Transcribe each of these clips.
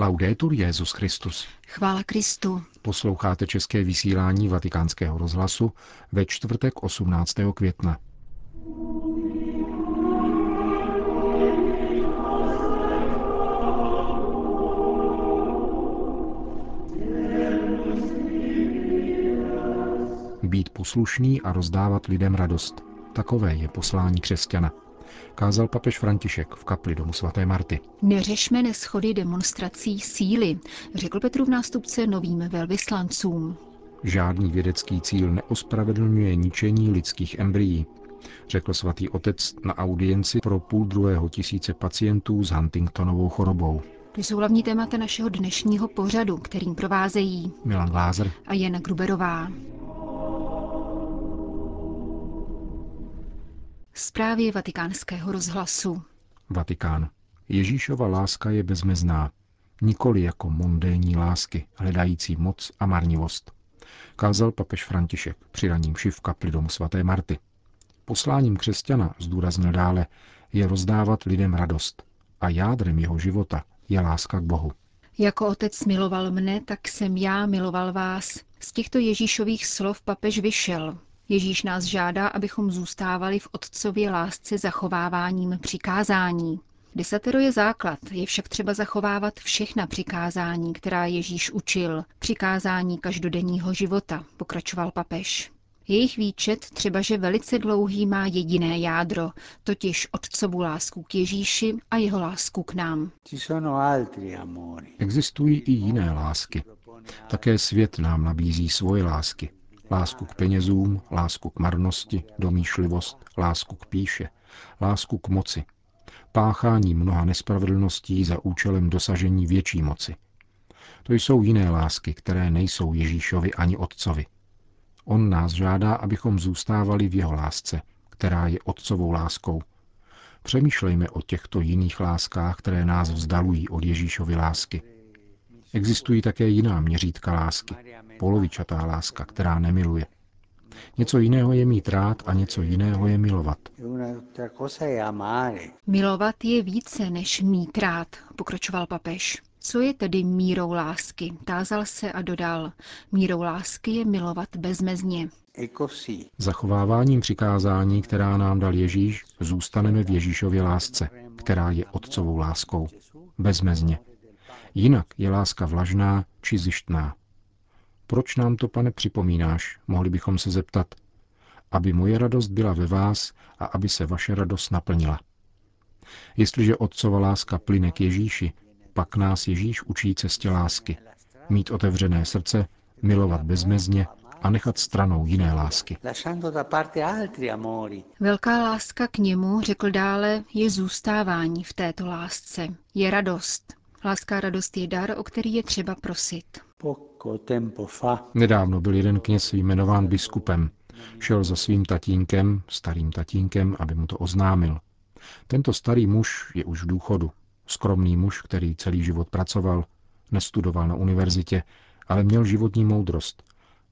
Laudetur Jezus Christus. Chvála Kristu. Posloucháte české vysílání Vatikánského rozhlasu ve čtvrtek 18. května. Být poslušný a rozdávat lidem radost. Takové je poslání křesťana kázal papež František v kapli domu svaté Marty. Neřešme neschody demonstrací síly, řekl Petrův nástupce novým velvyslancům. Žádný vědecký cíl neospravedlňuje ničení lidských embryí, řekl svatý otec na audienci pro půl druhého tisíce pacientů s Huntingtonovou chorobou. To jsou hlavní témata našeho dnešního pořadu, kterým provázejí Milan Glázer a Jana Gruberová. Zprávy vatikánského rozhlasu. Vatikán. Ježíšova láska je bezmezná, nikoli jako mondénní lásky, hledající moc a marnivost. Kázal papež František při raním v kapli domu svaté Marty. Posláním křesťana, zdůraznil dále, je rozdávat lidem radost a jádrem jeho života je láska k Bohu. Jako otec miloval mne, tak jsem já miloval vás. Z těchto Ježíšových slov papež vyšel, Ježíš nás žádá, abychom zůstávali v otcově lásce zachováváním přikázání. Desatero je základ, je však třeba zachovávat všechna přikázání, která Ježíš učil, přikázání každodenního života, pokračoval papež. Jejich výčet, třeba že velice dlouhý, má jediné jádro, totiž otcovu lásku k Ježíši a jeho lásku k nám. Existují i jiné lásky. Také svět nám nabízí svoje lásky lásku k penězům, lásku k marnosti, domýšlivost, lásku k píše, lásku k moci, páchání mnoha nespravedlností za účelem dosažení větší moci. To jsou jiné lásky, které nejsou Ježíšovi ani Otcovi. On nás žádá, abychom zůstávali v jeho lásce, která je Otcovou láskou. Přemýšlejme o těchto jiných láskách, které nás vzdalují od Ježíšovy lásky. Existují také jiná měřítka lásky, polovičatá láska, která nemiluje. Něco jiného je mít rád a něco jiného je milovat. Milovat je více než mít rád, pokračoval papež. Co je tedy mírou lásky? Tázal se a dodal. Mírou lásky je milovat bezmezně. Zachováváním přikázání, která nám dal Ježíš, zůstaneme v Ježíšově lásce, která je otcovou láskou. Bezmezně. Jinak je láska vlažná či zjištná. Proč nám to, pane, připomínáš? Mohli bychom se zeptat. Aby moje radost byla ve vás a aby se vaše radost naplnila. Jestliže otcova láska plyne k Ježíši, pak nás Ježíš učí cestě lásky. Mít otevřené srdce, milovat bezmezně a nechat stranou jiné lásky. Velká láska k němu, řekl dále, je zůstávání v této lásce, je radost. Láska radost je dar, o který je třeba prosit. Nedávno byl jeden kněz jmenován biskupem. Šel za svým tatínkem, starým tatínkem, aby mu to oznámil. Tento starý muž je už v důchodu. Skromný muž, který celý život pracoval, nestudoval na univerzitě, ale měl životní moudrost.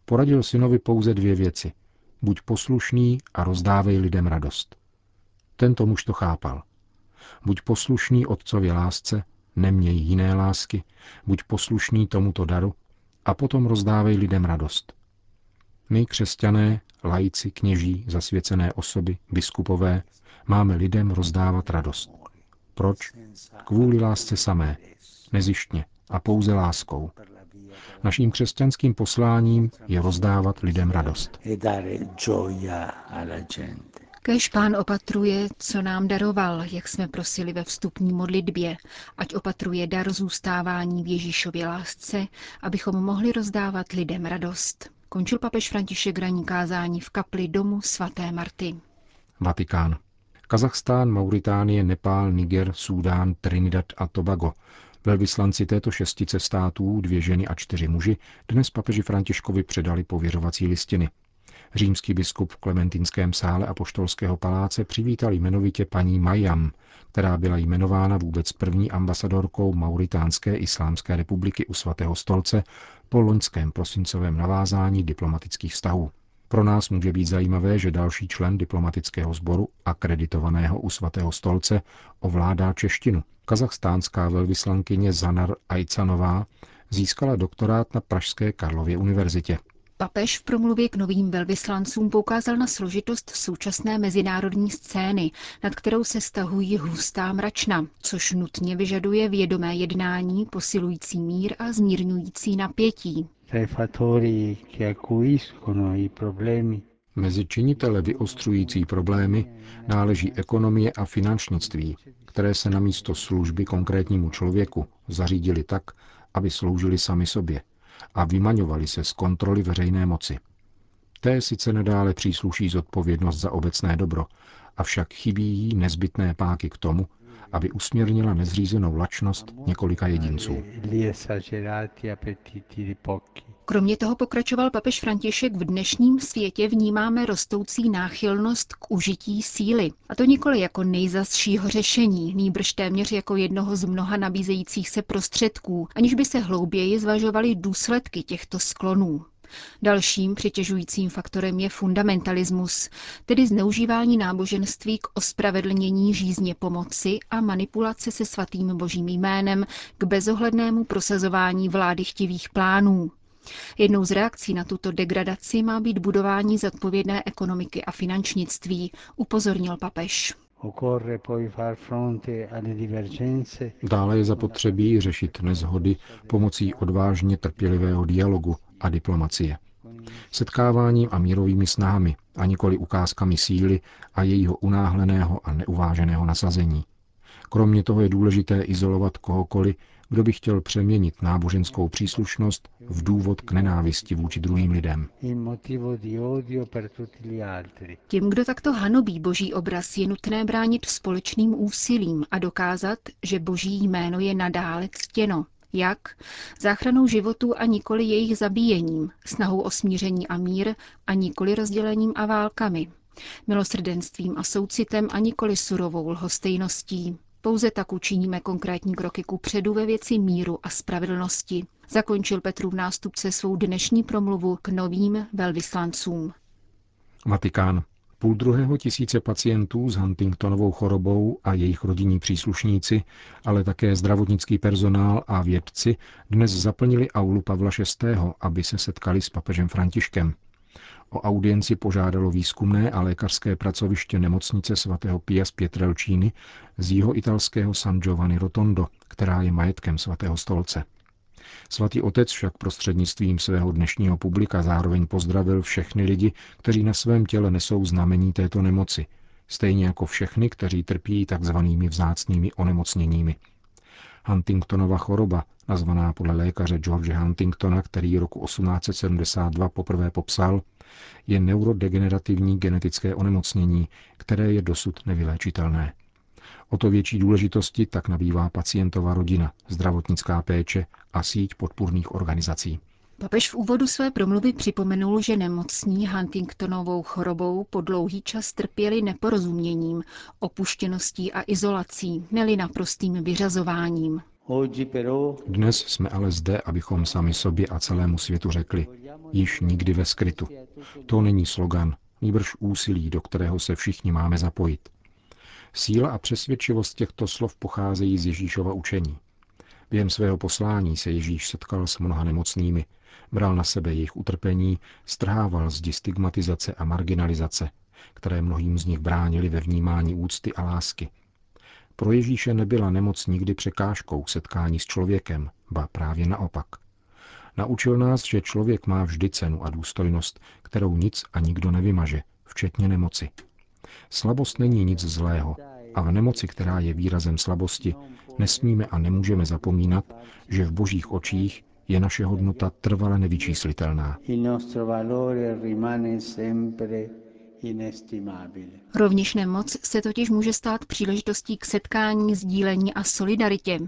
Poradil synovi pouze dvě věci. Buď poslušný a rozdávej lidem radost. Tento muž to chápal. Buď poslušný otcově lásce neměj jiné lásky, buď poslušný tomuto daru a potom rozdávej lidem radost. My, křesťané, lajci, kněží, zasvěcené osoby, biskupové, máme lidem rozdávat radost. Proč? Kvůli lásce samé, nezištně a pouze láskou. Naším křesťanským posláním je rozdávat lidem radost. Kež pán opatruje, co nám daroval, jak jsme prosili ve vstupní modlitbě, ať opatruje dar zůstávání v Ježíšově lásce, abychom mohli rozdávat lidem radost. Končil papež František ranní kázání v kapli domu svaté Marty. Vatikán. Kazachstán, Mauritánie, Nepál, Niger, Súdán, Trinidad a Tobago. Velvyslanci této šestice států, dvě ženy a čtyři muži, dnes papeži Františkovi předali pověřovací listiny. Římský biskup v Klementinském sále a poštolského paláce přivítal jmenovitě paní Majam, která byla jmenována vůbec první ambasadorkou Mauritánské islámské republiky u svatého stolce po loňském prosincovém navázání diplomatických vztahů. Pro nás může být zajímavé, že další člen diplomatického sboru, akreditovaného u svatého stolce, ovládá češtinu. Kazachstánská velvyslankyně Zanar Ajcanová získala doktorát na Pražské Karlově univerzitě. Papež v promluvě k novým velvyslancům poukázal na složitost současné mezinárodní scény, nad kterou se stahují hustá mračna, což nutně vyžaduje vědomé jednání posilující mír a zmírňující napětí. Mezi činitele vyostřující problémy náleží ekonomie a finančnictví, které se na místo služby konkrétnímu člověku zařídili tak, aby sloužili sami sobě a vymaňovali se z kontroly veřejné moci. Té sice nadále přísluší zodpovědnost za obecné dobro, avšak chybí jí nezbytné páky k tomu, aby usměrnila nezřízenou lačnost několika jedinců. Kromě toho pokračoval papež František v dnešním světě vnímáme rostoucí náchylnost k užití síly. A to nikoli jako nejzasšího řešení, nýbrž téměř jako jednoho z mnoha nabízejících se prostředků, aniž by se hlouběji zvažovaly důsledky těchto sklonů. Dalším přitěžujícím faktorem je fundamentalismus, tedy zneužívání náboženství k ospravedlnění žízně pomoci a manipulace se svatým božím jménem k bezohlednému prosazování vlády chtivých plánů. Jednou z reakcí na tuto degradaci má být budování zodpovědné ekonomiky a finančnictví, upozornil papež. Dále je zapotřebí řešit nezhody pomocí odvážně trpělivého dialogu a diplomacie. Setkáváním a mírovými snahami a nikoli ukázkami síly a jejího unáhleného a neuváženého nasazení. Kromě toho je důležité izolovat kohokoliv, kdo by chtěl přeměnit náboženskou příslušnost v důvod k nenávisti vůči druhým lidem. Tím, kdo takto hanobí boží obraz, je nutné bránit společným úsilím a dokázat, že boží jméno je nadále ctěno. Jak? Záchranou životů a nikoli jejich zabíjením, snahou o smíření a mír a nikoli rozdělením a válkami, milosrdenstvím a soucitem a nikoli surovou lhostejností. Pouze tak učiníme konkrétní kroky ku předu ve věci míru a spravedlnosti. Zakončil Petrův nástupce svou dnešní promluvu k novým velvyslancům. Vatikán. Půl druhého tisíce pacientů s Huntingtonovou chorobou a jejich rodinní příslušníci, ale také zdravotnický personál a vědci dnes zaplnili aulu Pavla VI., aby se setkali s papežem Františkem. O audienci požádalo výzkumné a lékařské pracoviště nemocnice svatého Pia z Pietrelčíny z jeho italského San Giovanni Rotondo, která je majetkem svatého stolce. Svatý otec však prostřednictvím svého dnešního publika zároveň pozdravil všechny lidi, kteří na svém těle nesou znamení této nemoci, stejně jako všechny, kteří trpí takzvanými vzácnými onemocněními. Huntingtonova choroba, nazvaná podle lékaře George Huntingtona, který roku 1872 poprvé popsal, je neurodegenerativní genetické onemocnění, které je dosud nevyléčitelné. O to větší důležitosti tak nabývá pacientova rodina, zdravotnická péče a síť podpůrných organizací. Papež v úvodu své promluvy připomenul, že nemocní Huntingtonovou chorobou po dlouhý čas trpěli neporozuměním, opuštěností a izolací, neli naprostým vyřazováním. Dnes jsme ale zde, abychom sami sobě a celému světu řekli, již nikdy ve skrytu. To není slogan, nýbrž úsilí, do kterého se všichni máme zapojit. Síla a přesvědčivost těchto slov pocházejí z Ježíšova učení. Během svého poslání se Ježíš setkal s mnoha nemocnými, bral na sebe jejich utrpení, strhával zdi stigmatizace a marginalizace, které mnohým z nich bránili ve vnímání úcty a lásky. Pro Ježíše nebyla nemoc nikdy překážkou setkání s člověkem, ba právě naopak. Naučil nás, že člověk má vždy cenu a důstojnost, kterou nic a nikdo nevymaže, včetně nemoci. Slabost není nic zlého a v nemoci, která je výrazem slabosti, nesmíme a nemůžeme zapomínat, že v božích očích je naše hodnota trvale nevyčíslitelná. Rovněž nemoc se totiž může stát příležitostí k setkání, sdílení a solidaritě.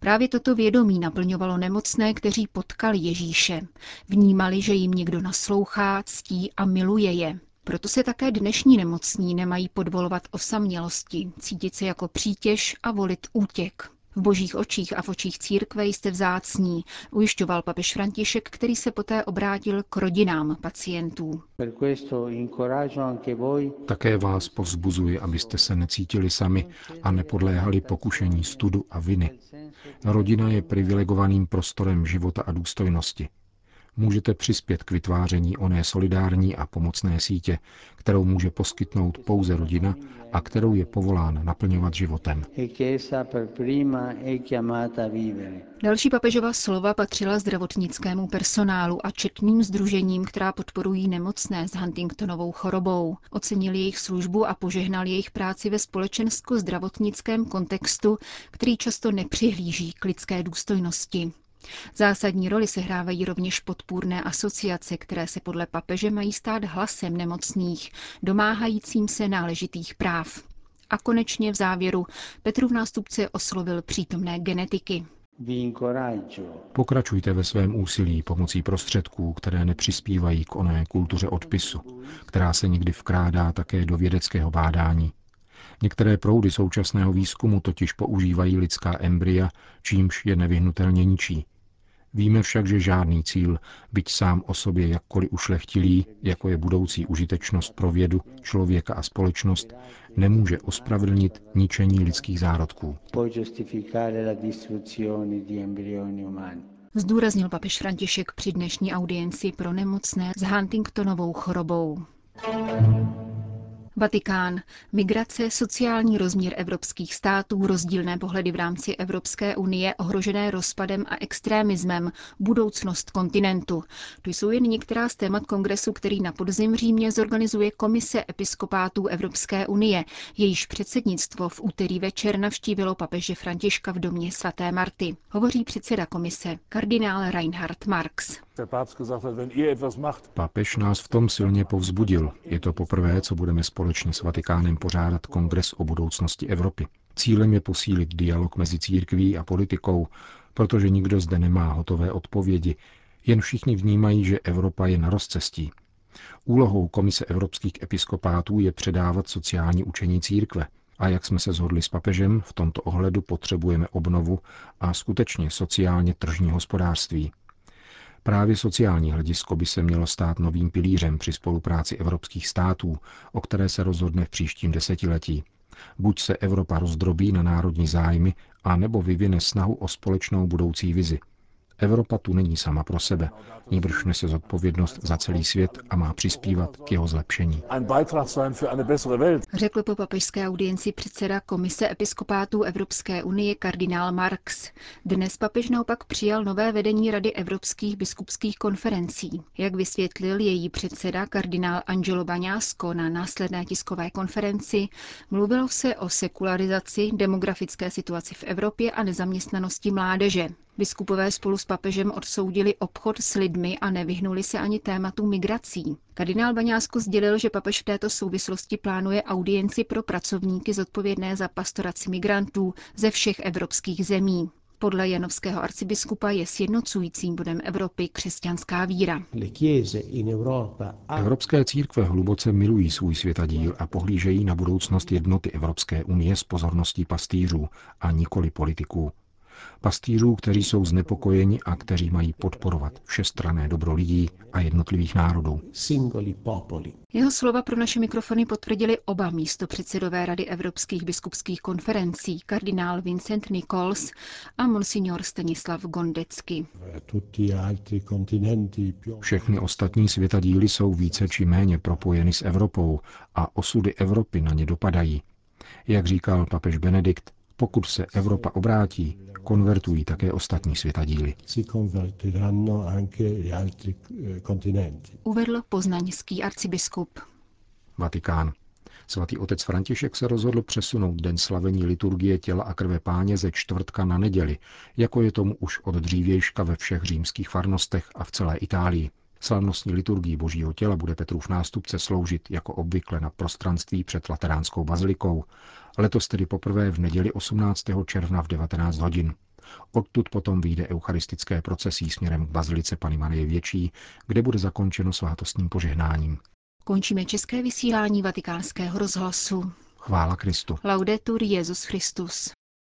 Právě toto vědomí naplňovalo nemocné, kteří potkali Ježíše. Vnímali, že jim někdo naslouchá, ctí a miluje je. Proto se také dnešní nemocní nemají podvolovat osamělosti, cítit se jako přítěž a volit útěk. V božích očích a v očích církve jste vzácní, ujišťoval papež František, který se poté obrátil k rodinám pacientů. Také vás povzbuzuji, abyste se necítili sami a nepodléhali pokušení studu a viny. Rodina je privilegovaným prostorem života a důstojnosti můžete přispět k vytváření oné solidární a pomocné sítě, kterou může poskytnout pouze rodina a kterou je povolán naplňovat životem. Další papežova slova patřila zdravotnickému personálu a četným združením, která podporují nemocné s Huntingtonovou chorobou. Ocenili jejich službu a požehnali jejich práci ve společensko-zdravotnickém kontextu, který často nepřihlíží k lidské důstojnosti. Zásadní roli sehrávají rovněž podpůrné asociace, které se podle papeže mají stát hlasem nemocných, domáhajícím se náležitých práv. A konečně v závěru Petrův nástupce oslovil přítomné genetiky. Pokračujte ve svém úsilí pomocí prostředků, které nepřispívají k oné kultuře odpisu, která se někdy vkrádá také do vědeckého bádání. Některé proudy současného výzkumu totiž používají lidská embrya, čímž je nevyhnutelně ničí. Víme však, že žádný cíl, byť sám o sobě jakkoliv ušlechtilý, jako je budoucí užitečnost pro vědu, člověka a společnost, nemůže ospravedlnit ničení lidských zárodků. Zdůraznil papež František při dnešní audienci pro nemocné s Huntingtonovou chorobou. Vatikán. Migrace, sociální rozměr evropských států, rozdílné pohledy v rámci Evropské unie, ohrožené rozpadem a extrémismem, budoucnost kontinentu. To jsou jen některá z témat kongresu, který na podzim Římě zorganizuje Komise episkopátů Evropské unie. Jejíž předsednictvo v úterý večer navštívilo papeže Františka v domě svaté Marty. Hovoří předseda komise, kardinál Reinhard Marx. Papež nás v tom silně povzbudil. Je to poprvé, co budeme společně s Vatikánem pořádat kongres o budoucnosti Evropy. Cílem je posílit dialog mezi církví a politikou, protože nikdo zde nemá hotové odpovědi, jen všichni vnímají, že Evropa je na rozcestí. Úlohou Komise evropských episkopátů je předávat sociální učení církve. A jak jsme se shodli s papežem, v tomto ohledu potřebujeme obnovu a skutečně sociálně tržní hospodářství. Právě sociální hledisko by se mělo stát novým pilířem při spolupráci evropských států, o které se rozhodne v příštím desetiletí. Buď se Evropa rozdrobí na národní zájmy, a nebo vyvine snahu o společnou budoucí vizi – Evropa tu není sama pro sebe, níbrž nese zodpovědnost za celý svět a má přispívat k jeho zlepšení. Řekl po papežské audienci předseda Komise episkopátů Evropské unie kardinál Marx. Dnes papež naopak přijal nové vedení Rady evropských biskupských konferencí. Jak vysvětlil její předseda kardinál Angelo Baňásko na následné tiskové konferenci, mluvilo se o sekularizaci, demografické situaci v Evropě a nezaměstnanosti mládeže. Biskupové spolu s papežem odsoudili obchod s lidmi a nevyhnuli se ani tématu migrací. Kardinál Baňásko sdělil, že papež v této souvislosti plánuje audienci pro pracovníky zodpovědné za pastoraci migrantů ze všech evropských zemí. Podle janovského arcibiskupa je sjednocujícím bodem Evropy křesťanská víra. Evropské církve hluboce milují svůj světadíl a pohlížejí na budoucnost jednoty Evropské unie s pozorností pastýřů a nikoli politiků. Pastýřů, kteří jsou znepokojeni a kteří mají podporovat všestrané dobro lidí a jednotlivých národů. Jeho slova pro naše mikrofony potvrdili oba místopředsedové Rady evropských biskupských konferencí, kardinál Vincent Nichols a monsignor Stanislav Gondecky. Všechny ostatní světadíly jsou více či méně propojeny s Evropou a osudy Evropy na ně dopadají. Jak říkal papež Benedikt, pokud se Evropa obrátí, konvertují také ostatní světadíly. Eh, Uvedl poznaňský arcibiskup. Vatikán. Svatý otec František se rozhodl přesunout den slavení liturgie těla a krve páně ze čtvrtka na neděli, jako je tomu už od dřívějška ve všech římských farnostech a v celé Itálii. Slavnostní liturgii Božího těla bude Petrův nástupce sloužit jako obvykle na prostranství před Lateránskou bazilikou, letos tedy poprvé v neděli 18. června v 19 hodin. Odtud potom vyjde eucharistické procesí směrem k bazilice Pany Marie Větší, kde bude zakončeno svátostním požehnáním. Končíme české vysílání vatikánského rozhlasu. Chvála Kristu. Laudetur Jezus Christus.